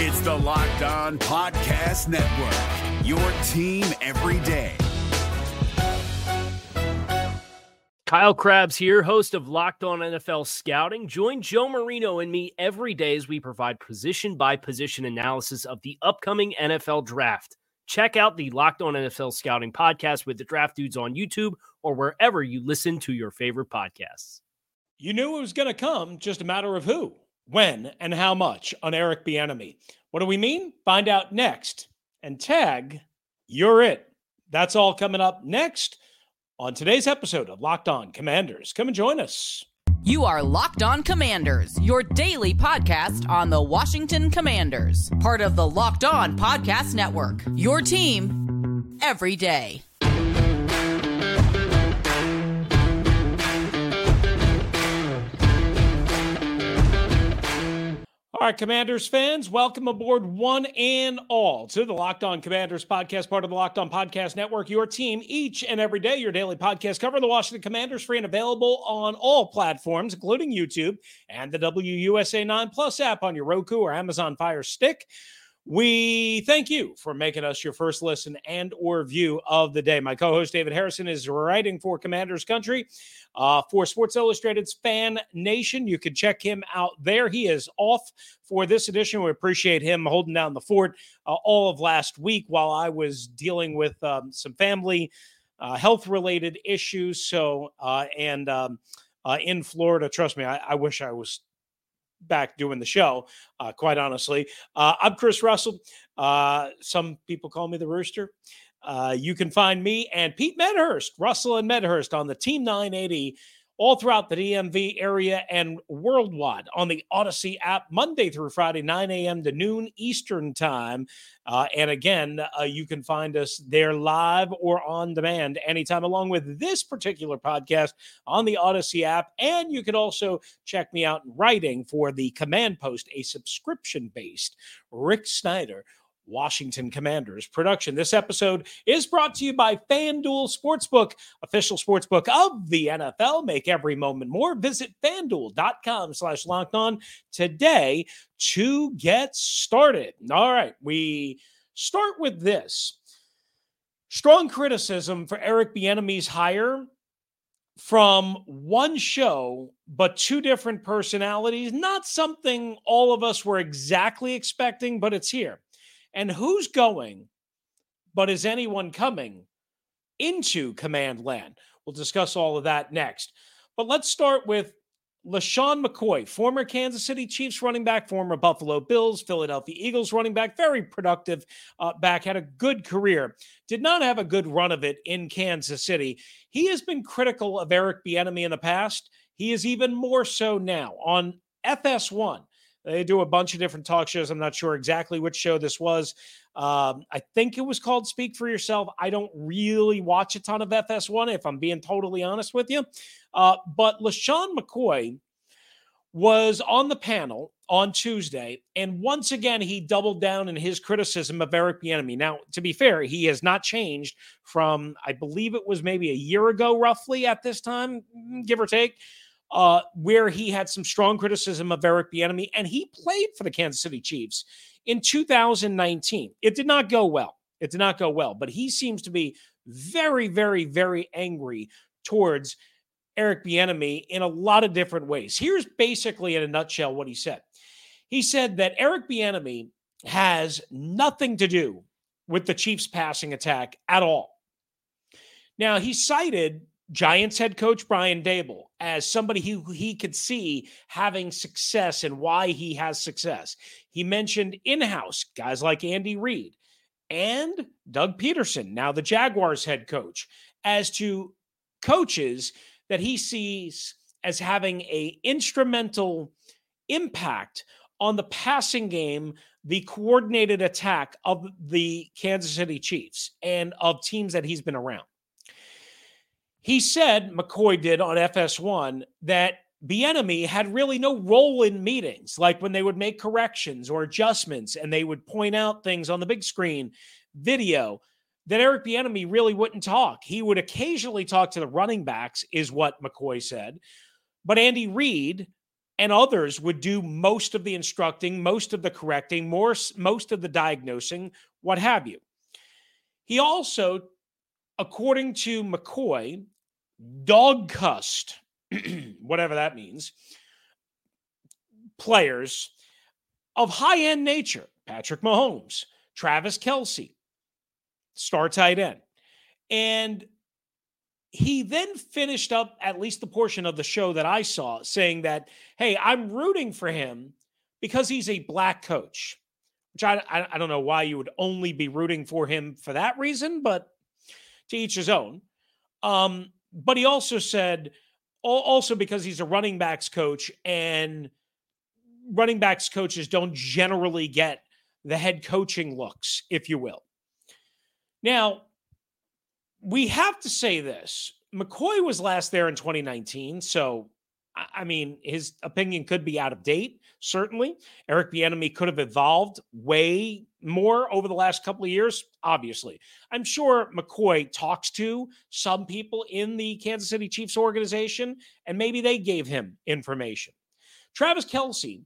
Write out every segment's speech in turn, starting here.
It's the Locked On Podcast Network, your team every day. Kyle Crabbs here, host of Locked On NFL Scouting. Join Joe Marino and me every day as we provide position by position analysis of the upcoming NFL draft. Check out the Locked On NFL Scouting podcast with the Draft Dudes on YouTube or wherever you listen to your favorite podcasts. You knew it was going to come, just a matter of who, when, and how much on Eric Bieniemy. What do we mean? Find out next. And tag, you're it. That's all coming up next on today's episode of Locked On Commanders. Come and join us. You are Locked On Commanders, your daily podcast on the Washington Commanders, part of the Locked On Podcast Network. Your team every day. All right, Commanders fans, welcome aboard one and all to the Locked On Commanders podcast, part of the Locked On Podcast Network. Your team each and every day, your daily podcast covering the Washington Commanders, free and available on all platforms, including YouTube and the WUSA 9 Plus app on your Roku or Amazon Fire Stick. We thank you for making us your first listen and or view of the day. My co-host David Harrison is writing for Commanders Country uh, for Sports Illustrated's Fan Nation. You can check him out there. He is off for this edition. We appreciate him holding down the fort uh, all of last week while I was dealing with um, some family uh, health related issues. So uh, and um, uh, in Florida, trust me, I, I wish I was back doing the show, uh, quite honestly. Uh, I'm Chris Russell. Uh, some people call me the Rooster. Uh, you can find me and Pete Medhurst, Russell and Medhurst on the Team 980 all throughout the DMV area and worldwide on the Audacy app, Monday through Friday, 9 a.m. to noon Eastern Time. Uh, and again, uh, you can find us there live or on demand anytime, along with this particular podcast on the Audacy app. And you can also check me out in writing for the Command Post, a subscription based Rick Snyder Washington Commanders production. This episode is brought to you by FanDuel Sportsbook, official sportsbook of the NFL. Make every moment more. Visit fanduel.com slash locked on today to get started. All right, we start with this. Strong criticism for Eric Bieniemy's hire from one show, but two different personalities. Not something all of us were exactly expecting, but it's here. And who's going, but is anyone coming into command land? We'll discuss all of that next. But let's start with LeSean McCoy, former Kansas City Chiefs running back, former Buffalo Bills, Philadelphia Eagles running back, very productive uh, back, had a good career. Did not have a good run of it in Kansas City. He has been critical of Eric Bieniemy in the past. He is even more so now on FS1. They do a bunch of different talk shows. I'm not sure exactly which show this was. Um, I think it was called Speak for Yourself. I don't really watch a ton of FS1, if I'm being totally honest with you. Uh, but LeSean McCoy was on the panel on Tuesday, and once again he doubled down in his criticism of Eric Bieniemy. Now, to be fair, he has not changed from I believe it was maybe a year ago, roughly at this time, give or take uh, where he had some strong criticism of Eric Bieniemy, and he played for the Kansas City Chiefs in 2019. It did not go well. It did not go well, but he seems to be very, very, very angry towards Eric Bieniemy in a lot of different ways. Here's basically in a nutshell what he said. He said that Eric Bieniemy has nothing to do with the Chiefs passing attack at all. Now, he cited Giants head coach Brian Daboll as somebody who he could see having success and why he has success. He mentioned in house guys like Andy Reid and Doug Pederson, now the Jaguars head coach, as to coaches that he sees as having a instrumental impact on the passing game the coordinated attack of the Kansas City Chiefs and of teams that he's been around he said, McCoy did on FS1, that Bieniemy had really no role in meetings, like when they would make corrections or adjustments and they would point out things on the big screen video that Eric Bieniemy really wouldn't talk. He would occasionally talk to the running backs, is what McCoy said. But Andy Reid and others would do most of the instructing, most of the correcting, more, most of the diagnosing, what have you. He also, according to McCoy, dog cussed, whatever that means, players of high end nature Patrick Mahomes, Travis Kelce, star tight end. And he then finished up at least the portion of the show that I saw saying that, hey, I'm rooting for him because he's a black coach, which I, I, I, don't know why you would only be rooting for him for that reason, but to each his own. Um, but he also said, also because he's a running backs coach and running backs coaches don't generally get the head coaching looks, if you will. Now, we have to say this McCoy was last there in 2019. So, I mean, his opinion could be out of date, certainly. Eric Bieniemy could have evolved way more over the last couple of years, obviously. I'm sure McCoy talks to some people in the Kansas City Chiefs organization, and maybe they gave him information. Travis Kelce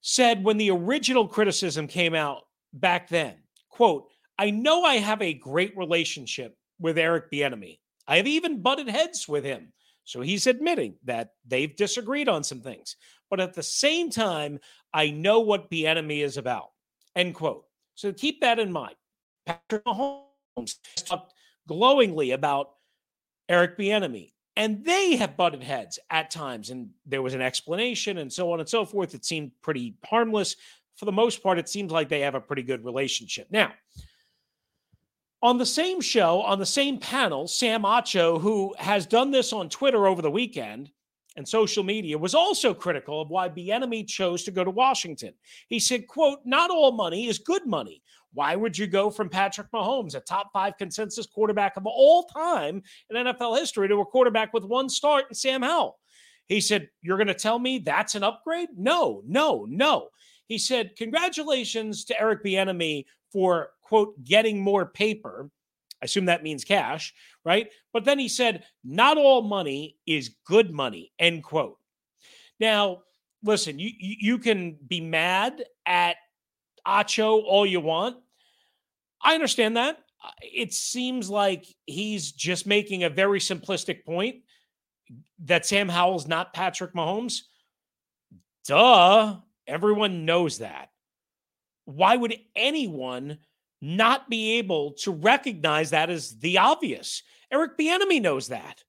said when the original criticism came out back then, quote, I know I have a great relationship with Eric Bieniemy. I have even butted heads with him. So he's admitting that they've disagreed on some things. But at the same time, I know what Bieniemy is about. End quote. So keep that in mind. Patrick Mahomes talked glowingly about Eric Bieniemy, and they have butted heads at times. And there was an explanation and so on and so forth. It seemed pretty harmless. For the most part, it seems like they have a pretty good relationship. Now, on the same show, on the same panel, Sam Acho, who has done this on Twitter over the weekend and social media, was also critical of why Bieniemy chose to go to Washington. He said, quote, not all money is good money. Why would you go from Patrick Mahomes, a top five consensus quarterback of all time in NFL history, to a quarterback with one start in Sam Howell? He said, You're going to tell me that's an upgrade? No, no, no. He said, Congratulations to Eric Bieniemy for quote, getting more paper. I assume that means cash, right? But then he said, not all money is good money, end quote. Now, listen, you, you can be mad at Acho all you want. I understand that. It seems like he's just making a very simplistic point that Sam Howell's not Patrick Mahomes. Duh. Everyone knows that. Why would anyone not be able to recognize that as the obvious. Eric Bieniemy knows that.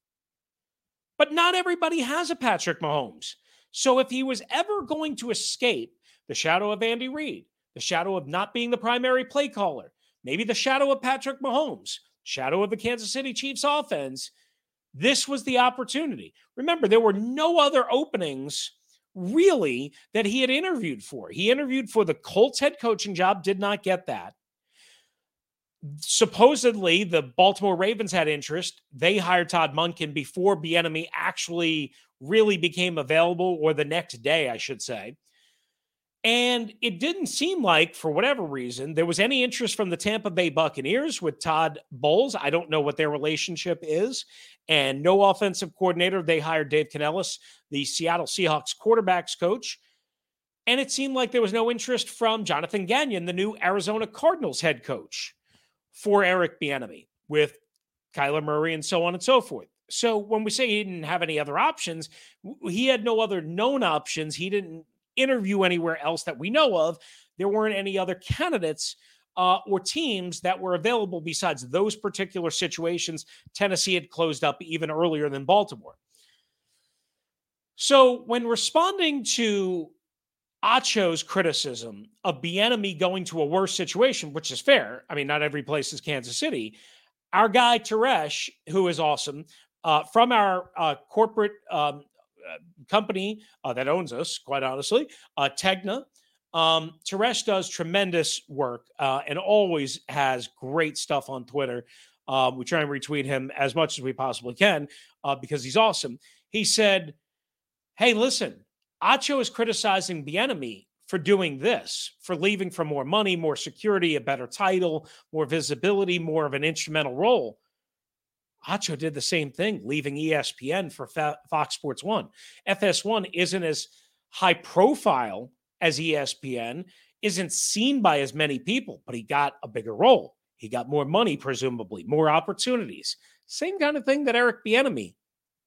But not everybody has a Patrick Mahomes. So if he was ever going to escape the shadow of Andy Reid, the shadow of not being the primary play caller, maybe the shadow of Patrick Mahomes, shadow of the Kansas City Chiefs offense, this was the opportunity. Remember, there were no other openings really that he had interviewed for. He interviewed for the Colts head coaching job, did not get that supposedly the Baltimore Ravens had interest. They hired Todd Monken before Bieniemy actually really became available, or the next day, I should say. And it didn't seem like, for whatever reason, there was any interest from the Tampa Bay Buccaneers with Todd Bowles. I don't know what their relationship is. And no offensive coordinator. They hired Dave Canales, the Seattle Seahawks quarterbacks coach. And it seemed like there was no interest from Jonathan Gannon, the new Arizona Cardinals head coach for Eric Bieniemy with Kyler Murray and so on and so forth. So when we say he didn't have any other options, he had no other known options. He didn't interview anywhere else that we know of. There weren't any other candidates uh, or teams that were available besides those particular situations. Tennessee had closed up even earlier than Baltimore. So when responding to Acho's criticism of Bieniemy going to a worse situation, which is fair. I mean, not every place is Kansas City. Our guy Teresh, who is awesome, uh, from our uh, corporate um, uh, company uh, that owns us, quite honestly, uh, Tegna. Um, Teresh does tremendous work uh, and always has great stuff on Twitter. Um, we try and retweet him as much as we possibly can because he's awesome. He said, Hey, listen, Acho is criticizing Bieniemy for doing this, for leaving for more money, more security, a better title, more visibility, more of an instrumental role. Acho did the same thing, leaving ESPN for Fox Sports One. FS1 isn't as high profile as ESPN, isn't seen by as many people, but he got a bigger role. He got more money, presumably, more opportunities. Same kind of thing that Eric Bieniemy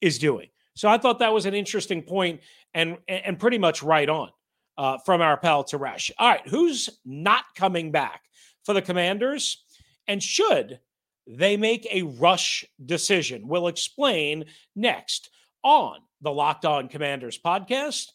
is doing. So I thought that was an interesting point and and pretty much right on uh, from our pal Teresh. All right, who's not coming back for the Commanders, and should they make a rush decision? We'll explain next on the Locked On Commanders podcast.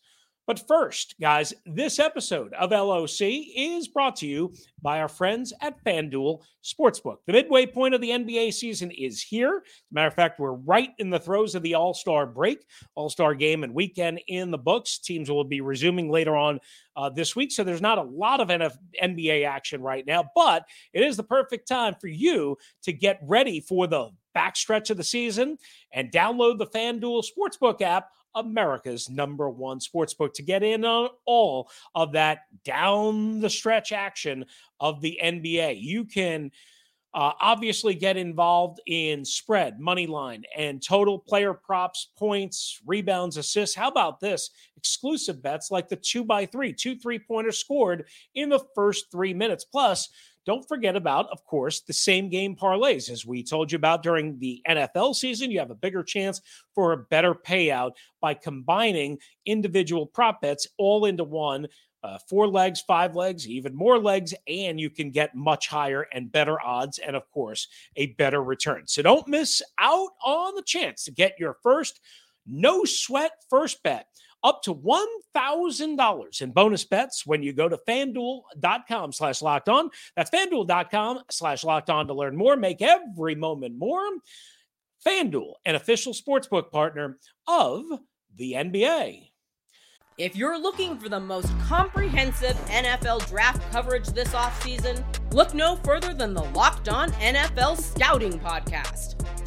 But first, guys, this episode of LOC is brought to you by our friends at FanDuel Sportsbook. The midway point of the NBA season is here. As a matter of fact, we're right in the throes of the All Star break, All Star game and weekend in the books. Teams will be resuming later on uh, this week. So there's not a lot of NF- NBA action right now, but it is the perfect time for you to get ready for the backstretch of the season and download the FanDuel Sportsbook app America's number one sportsbook to get in on all of that down the stretch action of the NBA. You can uh, obviously get involved in spread, money line, and total player props, points, rebounds, assists. How about this? Exclusive bets like the two by three, two three pointers scored in the first three minutes. Plus, don't forget about, of course, the same game parlays. As we told you about during the NFL season, you have a bigger chance for a better payout by combining individual prop bets all into one. Uh, four legs, five legs, even more legs, and you can get much higher and better odds, and of course, a better return. So don't miss out on the chance to get your first no sweat first bet up to $1,000 in bonus bets when you go to fanduel.com slash locked on. That's fanduel.com slash locked on to learn more. Make every moment more. FanDuel, an official sportsbook partner of the NBA. If you're looking for the most comprehensive NFL draft coverage this offseason, look no further than the Locked On NFL Scouting Podcast.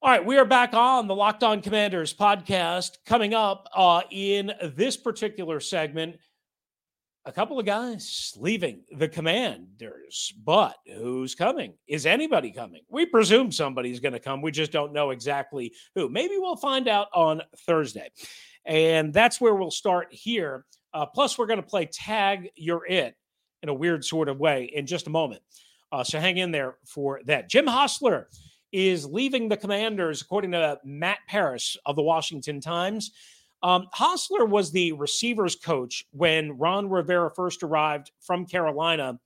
All right, we are back on the Locked On Commanders podcast. Coming up uh, in this particular segment, a couple of guys leaving the Commanders, but who's coming? Is anybody coming? We presume somebody's going to come. We just don't know exactly who. Maybe we'll find out on Thursday. And that's where we'll start here. Uh, plus, we're going to play Tag You're It in a weird sort of way in just a moment. Uh, so hang in there for that. Jim Hostler is leaving the Commanders, according to Matt Paras of the Washington Times. Um, Hostler was the receivers coach when Ron Rivera first arrived from Carolina.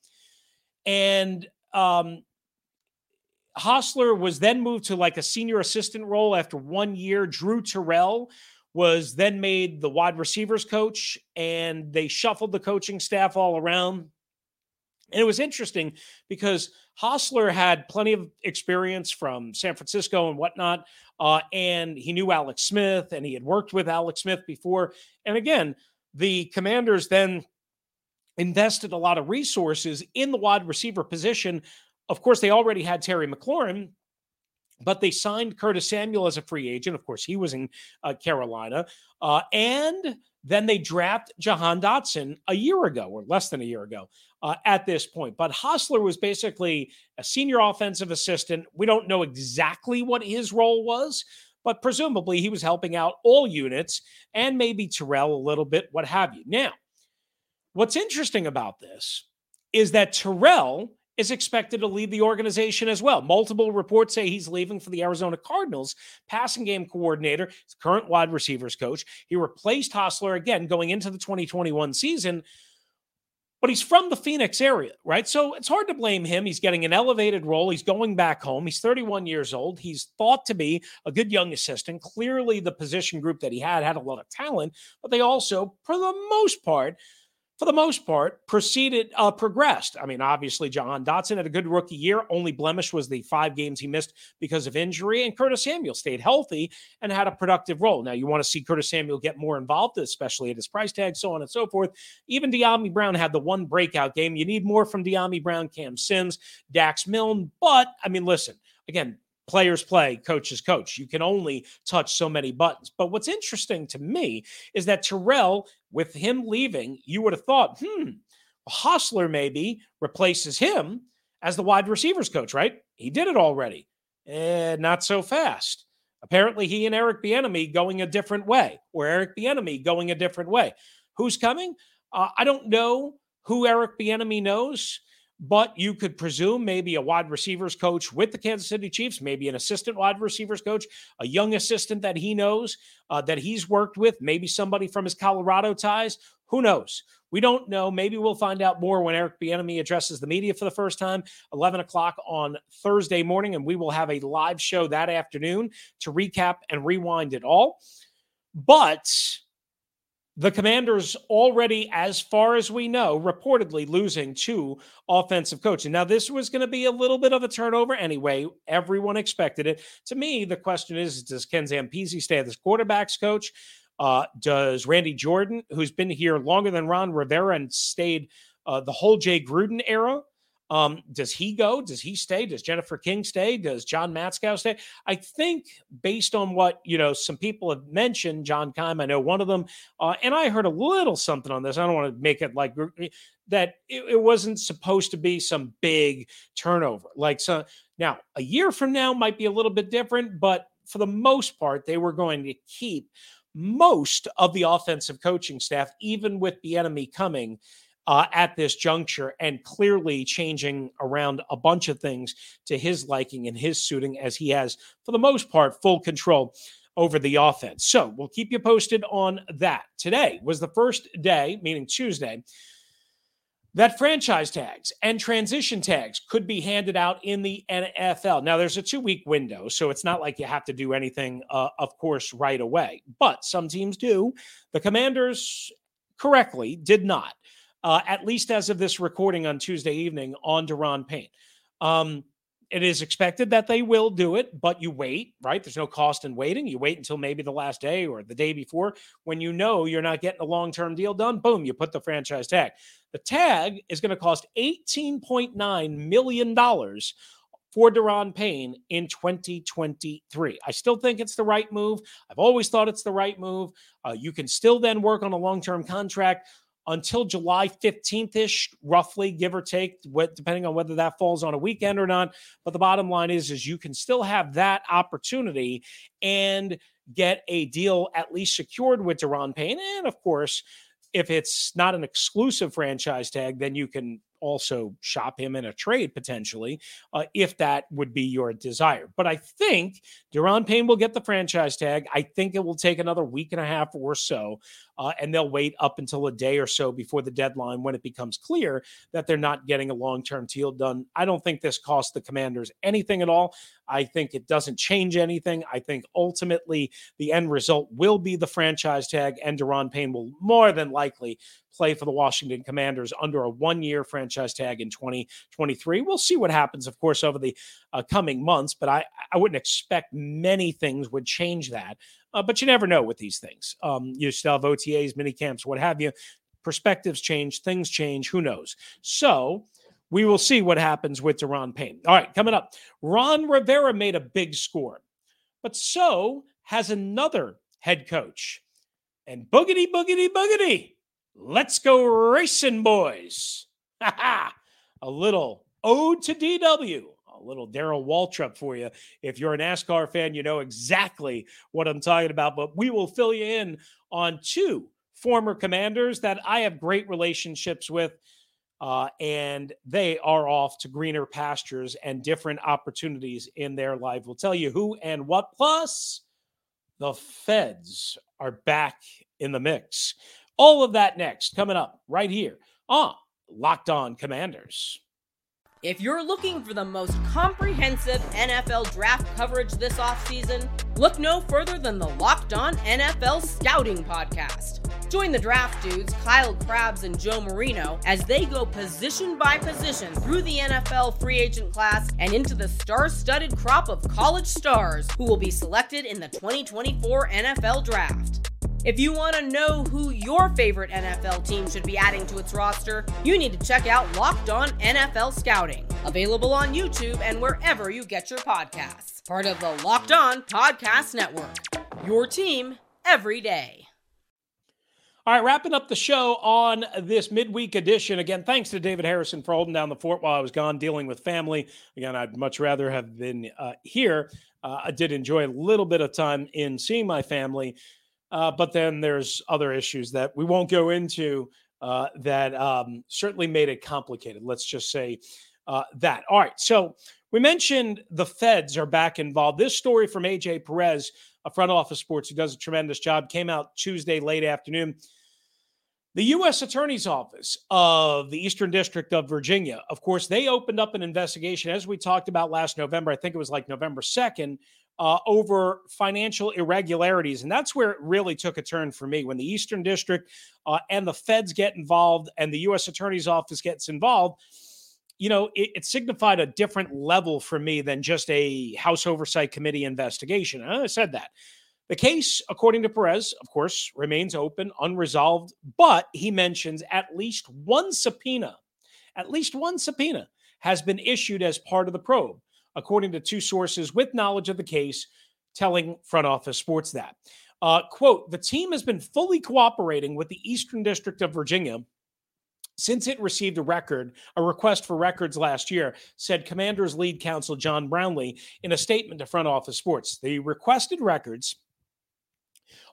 And um, Hostler was then moved to like a senior assistant role after one year. Drew Terrell was then made the wide receivers coach, and they shuffled the coaching staff all around. And it was interesting because Hostler had plenty of experience from San Francisco and whatnot. Uh, and he knew Alex Smith and he had worked with Alex Smith before. And again, the commanders then invested a lot of resources in the wide receiver position. Of course, they already had Terry McLaurin, but they signed Curtis Samuel as a free agent. Of course, he was in uh, Carolina. Uh, and then they draft Jahan Dotson a year ago or less than a year ago uh, at this point. But Hostler was basically a senior offensive assistant. We don't know exactly what his role was, but presumably he was helping out all units and maybe Terrell a little bit, what have you. Now, what's interesting about this is that Terrell is expected to leave the organization as well. Multiple reports say he's leaving for the Arizona Cardinals, passing game coordinator, current wide receivers coach. He replaced Hostler again going into the 2021 season but he's from the Phoenix area, right? So it's hard to blame him. He's getting an elevated role. He's going back home. He's 31 years old. He's thought to be a good young assistant. Clearly, the position group that he had had a lot of talent, but they also, for the most part, for the most part, proceeded, uh, progressed. I mean, obviously, Jahan Dotson had a good rookie year. Only blemish was the five games he missed because of injury. And Curtis Samuel stayed healthy and had a productive role. Now, you want to see Curtis Samuel get more involved, especially at his price tag, so on and so forth. Even Dyami Brown had the one breakout game. You need more from Dyami Brown, Cam Sims, Dax Milne. But, I mean, listen, again, players play, coaches coach. You can only touch so many buttons. But what's interesting to me is that Terrell, with him leaving, you would have thought, hmm, Hostler maybe replaces him as the wide receivers coach, right? He did it already. And not so fast. Apparently, he and Eric Bieniemy going a different way, or Eric Bieniemy going a different way. Who's coming? Uh, I don't know who Eric Bieniemy knows but you could presume maybe a wide receivers coach with the Kansas City Chiefs, maybe an assistant wide receivers coach, a young assistant that he knows uh, that he's worked with, maybe somebody from his Colorado ties. Who knows? We don't know. Maybe we'll find out more when Eric Bieniemy addresses the media for the first time, 11 o'clock on Thursday morning, and we will have a live show that afternoon to recap and rewind it all. But the Commanders already, as far as we know, reportedly losing two offensive coaches. Now, this was going to be a little bit of a turnover anyway. Everyone expected it. To me, the question is does Ken Zampese stay as quarterback's coach? Uh, does Randy Jordan, who's been here longer than Ron Rivera and stayed uh, the whole Jay Gruden era, um, does he go? Does he stay? Does Jennifer King stay? Does John Matsko stay? I think based on what you know, some people have mentioned. John Keim, I know one of them, uh, and I heard a little something on this. I don't want to make it like that. It, it wasn't supposed to be some big turnover. Like so, now a year from now might be a little bit different, but for the most part, they were going to keep most of the offensive coaching staff, even with the enemy coming uh, at this juncture and clearly changing around a bunch of things to his liking and his suiting as he has, for the most part, full control over the offense. So we'll keep you posted on that. Today was the first day, meaning Tuesday, that franchise tags and transition tags could be handed out in the NFL. Now, there's a two week window, so it's not like you have to do anything, uh, of course, right away, but some teams do. The Commanders correctly did not uh, at least as of this recording on Tuesday evening on Daron Payne. Um, it is expected that they will do it, but you wait, right? There's no cost in waiting. You wait until maybe the last day or the day before when you know you're not getting a long term deal done. Boom, you put the franchise tag. The tag is going to cost $18.9 million for Daron Payne in 2023. I still think it's the right move. I've always thought it's the right move. Uh, you can still then work on a long term contract until July 15th ish, roughly, give or take, depending on whether that falls on a weekend or not. But the bottom line is, is you can still have that opportunity and get a deal at least secured with Daron Payne. And of course, if it's not an exclusive franchise tag, then you can also shop him in a trade potentially, uh, if that would be your desire. But I think Daron Payne will get the franchise tag. I think it will take another week and a half or so, uh, and they'll wait up until a day or so before the deadline when it becomes clear that they're not getting a long term deal done. I don't think this costs the Commanders anything at all. I think it doesn't change anything. I think ultimately the end result will be the franchise tag, and Daron Payne will more than likely play for the Washington Commanders under a one year franchise tag in 2023. We'll see what happens, of course, over the uh, coming months, but I, I wouldn't expect many things would change that. Uh, but you never know with these things. Um, you still have OTAs, mini camps, what have you. Perspectives change, things change, who knows? So, we will see what happens with Daron Payne. All right, coming up, Ron Rivera made a big score, but so has another head coach. And boogity, boogity, boogity. Let's go racing, boys. a little ode to DW, a little Darrell Waltrip for you. If you're a NASCAR fan, you know exactly what I'm talking about. But we will fill you in on two former commanders that I have great relationships with. Uh, and they are off to greener pastures and different opportunities in their life. We'll tell you who and what. Plus, the feds are back in the mix. All of that next, coming up right here on Locked On Commanders. If you're looking for the most comprehensive NFL draft coverage this offseason, look no further than the Locked On NFL Scouting Podcast. Join the draft dudes, Kyle Crabbs and Joe Marino, as they go position by position through the NFL free agent class and into the star studded crop of college stars who will be selected in the 2024 NFL Draft. If you want to know who your favorite NFL team should be adding to its roster, you need to check out Locked On NFL Scouting, available on YouTube and wherever you get your podcasts. Part of the Locked On Podcast Network. Your team every day. All right, wrapping up the show on this midweek edition. Again, thanks to David Harrison for holding down the fort while I was gone dealing with family. Again, I'd much rather have been uh, here. Uh, I did enjoy a little bit of time in seeing my family. Uh, but then there's other issues that we won't go into uh, that um, certainly made it complicated. Let's just say uh, that. All right. So we mentioned the feds are back involved. This story from AJ Perez, a front office sports who does a tremendous job, came out Tuesday late afternoon. The U.S. Attorney's Office of the Eastern District of Virginia, of course, they opened up an investigation, as we talked about last November. I think it was like November 2nd, uh, over financial irregularities. And that's where it really took a turn for me when the Eastern District uh, and the feds get involved and the U.S. Attorney's Office gets involved. You know, it, it, signified a different level for me than just a House Oversight Committee investigation. And I said that. The case, according to Perez, of course, remains open, unresolved, but he mentions at least one subpoena, at least one subpoena has been issued as part of the probe according to two sources with knowledge of the case, telling front office sports that. Uh, quote, the team has been fully cooperating with the Eastern District of Virginia since it received a record, a request for records last year, said Commanders lead counsel John Brownlee in a statement to Front Office Sports. The requested records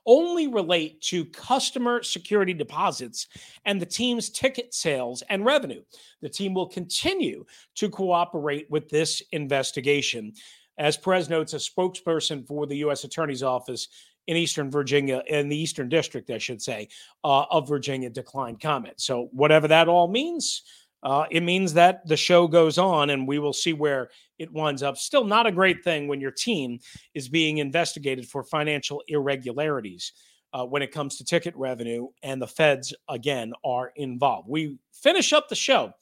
only relate to customer security deposits and the team's ticket sales and revenue. The team will continue to cooperate with this investigation. As Perez notes, a spokesperson for the U.S. Attorney's Office in Eastern Virginia, in the Eastern District, I should say, uh, of Virginia declined comment. So, whatever that all means, uh, it means that the show goes on and we will see where it winds up. Still not a great thing when your team is being investigated for financial irregularities uh, when it comes to ticket revenue, and the feds again are involved. We finish up the show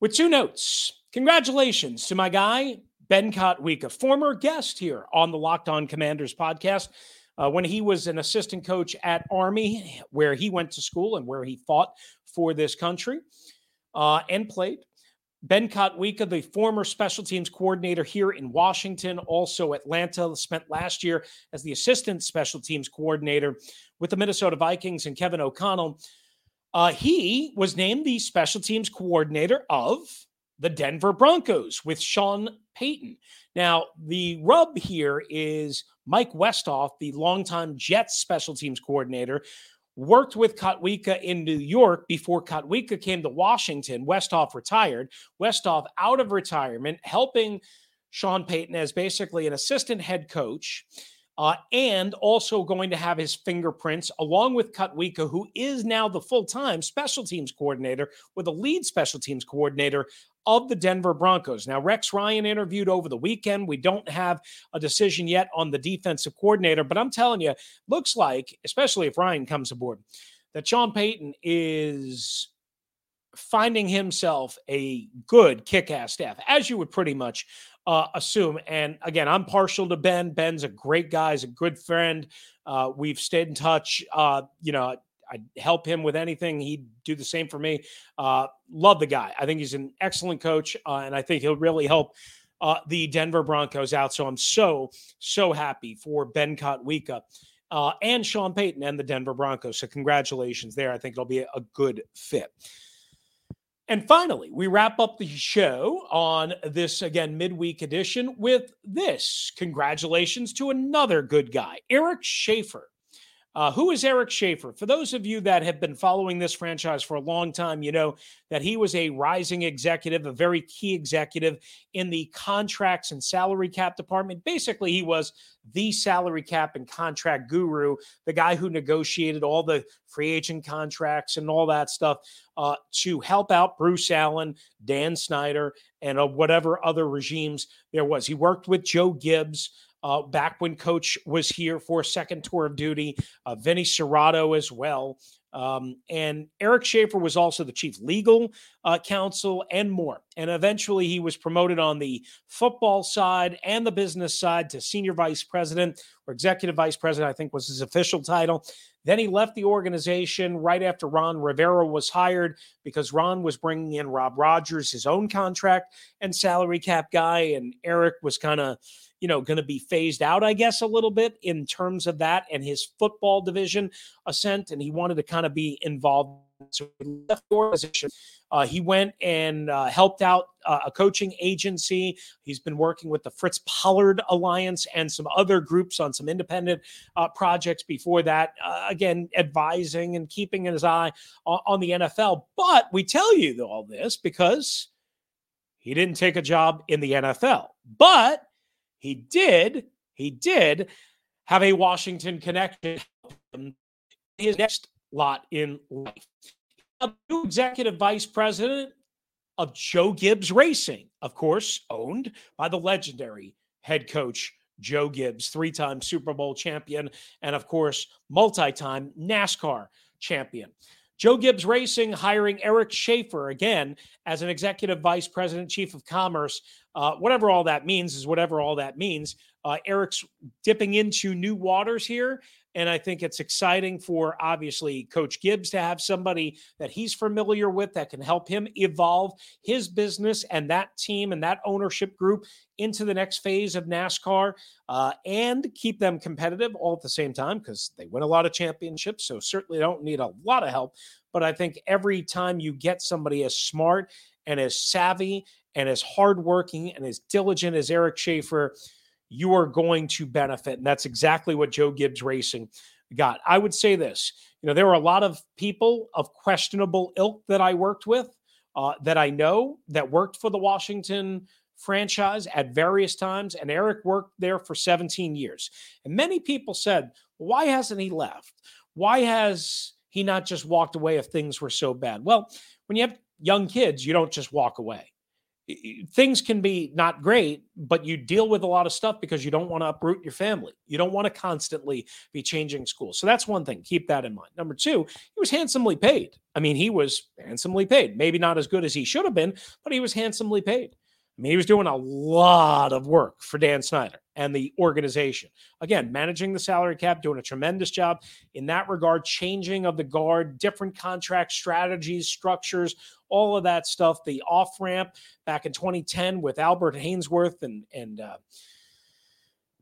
with two notes. Congratulations to my guy, Ben Kotwica, former guest here on the Locked On Commanders podcast. Uh, when he was an assistant coach at Army, where he went to school and where he fought for this country uh, and played. Ben Kotwica, the former special teams coordinator here in Washington, also Atlanta, spent last year as the assistant special teams coordinator with the Minnesota Vikings and Kevin O'Connell. Uh, he was named the special teams coordinator of the Denver Broncos with Sean Payton. Now, the rub here is Mike Westhoff, the longtime Jets special teams coordinator, worked with Kotwica in New York before Kotwica came to Washington. Westhoff retired. Westhoff out of retirement, helping Sean Payton as basically an assistant head coach. Uh, and also going to have his fingerprints along with Kotwica, who is now the full time special teams coordinator with a lead special teams coordinator of the Denver Broncos. Now, Rex Ryan interviewed over the weekend. We don't have a decision yet on the defensive coordinator, but I'm telling you, looks like, especially if Ryan comes aboard, that Sean Payton is finding himself a good kick ass staff, as you would pretty much uh, assume. And again, I'm partial to Ben. Ben's a great guy, he's a good friend. Uh, we've stayed in touch. Uh, you know, I'd help him with anything. He'd do the same for me. Uh, love the guy. I think he's an excellent coach, uh, and I think he'll really help uh, the Denver Broncos out. So I'm so, so happy for Ben Kotwica uh, and Sean Payton and the Denver Broncos. So congratulations there. I think it'll be a good fit. And finally, we wrap up the show on this, again, midweek edition with this. Congratulations to another good guy, Eric Schaffer Uh, who is Eric Schaffer? For those of you that have been following this franchise for a long time, you know that he was a rising executive, a very key executive in the contracts and salary cap department. Basically, he was the salary cap and contract guru, the guy who negotiated all the free agent contracts and all that stuff uh, to help out Bruce Allen, Dan Snyder, and uh, whatever other regimes there was. He worked with Joe Gibbs uh, back when Coach was here for a second tour of duty, uh, Vinny Cerrato as well. Um, and Eric Schaffer was also the chief legal uh, counsel and more. And eventually he was promoted on the football side and the business side to senior vice president or executive vice president, I think was his official title. Then he left the organization right after Ron Rivera was hired because Ron was bringing in Rob Rogers, his own contract and salary cap guy. And Eric was kind of you know, going to be phased out, I guess, a little bit in terms of that and his football division ascent. And he wanted to kind of be involved. So he left the organization. Uh, he went and uh, helped out uh, a coaching agency. He's been working with the Fritz Pollard Alliance and some other groups on some independent uh, projects before that. Uh, again, advising and keeping his eye on, on the NFL. But we tell you all this because he didn't take a job in the NFL. But he did, he did have a Washington connection his next lot in life. A new executive vice president of Joe Gibbs Racing, of course, owned by the legendary head coach Joe Gibbs, three time Super Bowl champion, and of course, multi time NASCAR champion. Joe Gibbs Racing hiring Eric Schaffer again as an executive vice president, chief of commerce. Uh, whatever all that means is whatever all that means. Uh, Eric's dipping into new waters here. And I think it's exciting for obviously Coach Gibbs to have somebody that he's familiar with that can help him evolve his business and that team and that ownership group into the next phase of NASCAR uh, and keep them competitive all at the same time because they win a lot of championships. So certainly don't need a lot of help. But I think every time you get somebody as smart and as savvy and as hardworking and as diligent as Eric Schaffer, you are going to benefit. And that's exactly what Joe Gibbs Racing got. I would say this you know, there were a lot of people of questionable ilk that I worked with, uh, that I know that worked for the Washington franchise at various times. And Eric worked there for 17 years. And many people said, why hasn't he left? Why has he not just walked away if things were so bad? Well, when you have young kids, you don't just walk away things can be not great, but you deal with a lot of stuff because you don't want to uproot your family. You don't want to constantly be changing schools. So that's one thing. Keep that in mind. Number two, he was handsomely paid. I mean, he was handsomely paid. Maybe not as good as he should have been, but he was handsomely paid. I mean, he was doing a lot of work for Dan Snyder and the organization. Again, managing the salary cap, doing a tremendous job in that regard, changing of the guard, different contract strategies, structures, all of that stuff. The off ramp back in 2010 with Albert Haynesworth and and uh,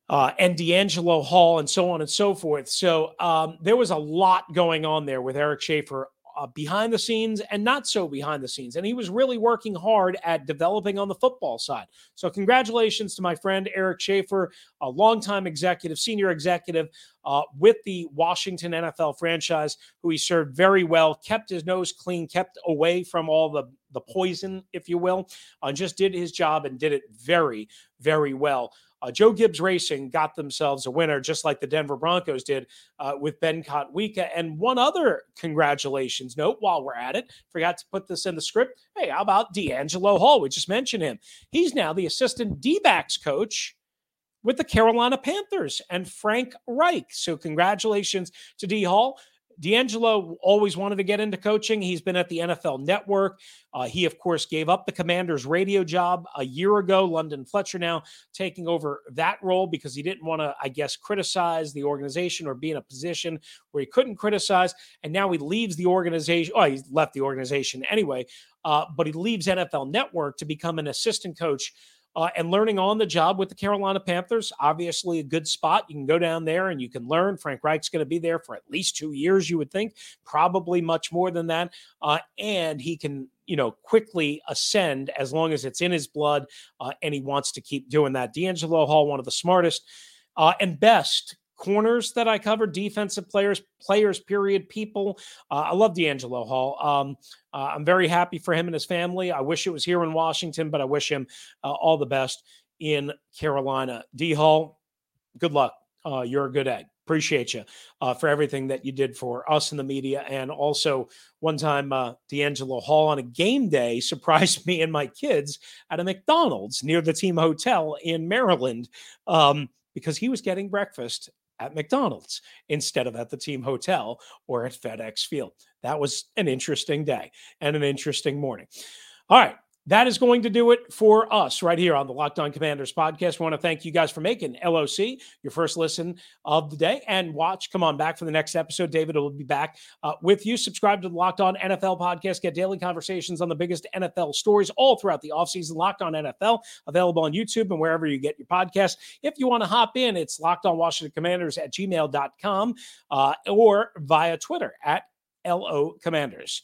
uh, and DeAngelo Hall and so on and so forth. So um, there was a lot going on there with Eric Schaffer uh, behind the scenes and not so behind the scenes. And he was really working hard at developing on the football side. So, congratulations to my friend Eric Schaffer, a longtime executive, senior executive uh, with the Washington NFL franchise, who he served very well, kept his nose clean, kept away from all the, the poison, if you will, uh, just did his job and did it very, very well. Uh, Joe Gibbs Racing got themselves a winner, just like the Denver Broncos did uh, with Ben Kotwica. And one other congratulations note while we're at it, forgot to put this in the script. Hey, how about DeAngelo Hall? We just mentioned him. He's now the assistant D backs coach with the Carolina Panthers and Frank Reich. So, congratulations to D Hall. DeAngelo always wanted to get into coaching. He's been at the NFL Network. Uh, he, of course, gave up the Commanders radio job a year ago. London Fletcher now taking over that role because he didn't want to, I guess, criticize the organization or be in a position where he couldn't criticize. And now he leaves the organization. Oh, he left the organization anyway, uh, but he leaves NFL Network to become an assistant coach uh, and learning on the job with the Carolina Panthers. Obviously, a good spot. You can go down there and you can learn. Frank Reich's going to be there for at least two years, you would think, probably much more than that. Uh, and he can, you know, quickly ascend as long as it's in his blood uh, and he wants to keep doing that. DeAngelo Hall, one of the smartest uh, and best corners that I cover, defensive players, players, period, people. Uh, I love DeAngelo Hall. Um, uh, I'm very happy for him and his family. I wish it was here in Washington, but I wish him uh, all the best in Carolina. D Hall, good luck. Uh, you're a good egg. Appreciate you uh, for everything that you did for us in the media. And also, one time, uh, DeAngelo Hall on a game day surprised me and my kids at a McDonald's near the team hotel in Maryland um, because he was getting breakfast at McDonald's instead of at the team hotel or at FedEx Field. That was an interesting day and an interesting morning. All right that is going to do it for us right here on the Locked On Commanders podcast. We want to thank you guys for making LOC your first listen of the day and watch. Come on back for the next episode. David will be back uh, with you. Subscribe to the Locked On NFL podcast. Get daily conversations on the biggest NFL stories all throughout the offseason. Locked On NFL available on YouTube and wherever you get your podcast. If you want to hop in, it's Locked On Washington Commanders at gmail.com uh, or via Twitter at LO Commanders.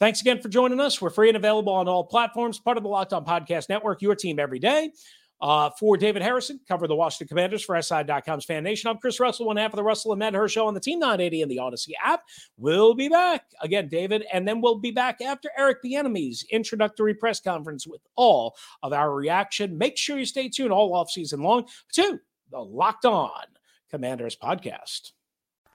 Thanks again for joining us. We're free and available on all platforms, part of the Locked On Podcast Network, your team every day. Uh, for David Harrison, cover the Washington Commanders for SI.com's Fan Nation. I'm Chris Russell, one half of the Russell and Matt Hirsch Show on the Team 980 and the Audacy app. We'll be back again, David, and then we'll be back after Eric Bieniemy's introductory press conference with all of our reaction. Make sure you stay tuned all off season long to the Locked On Commanders podcast.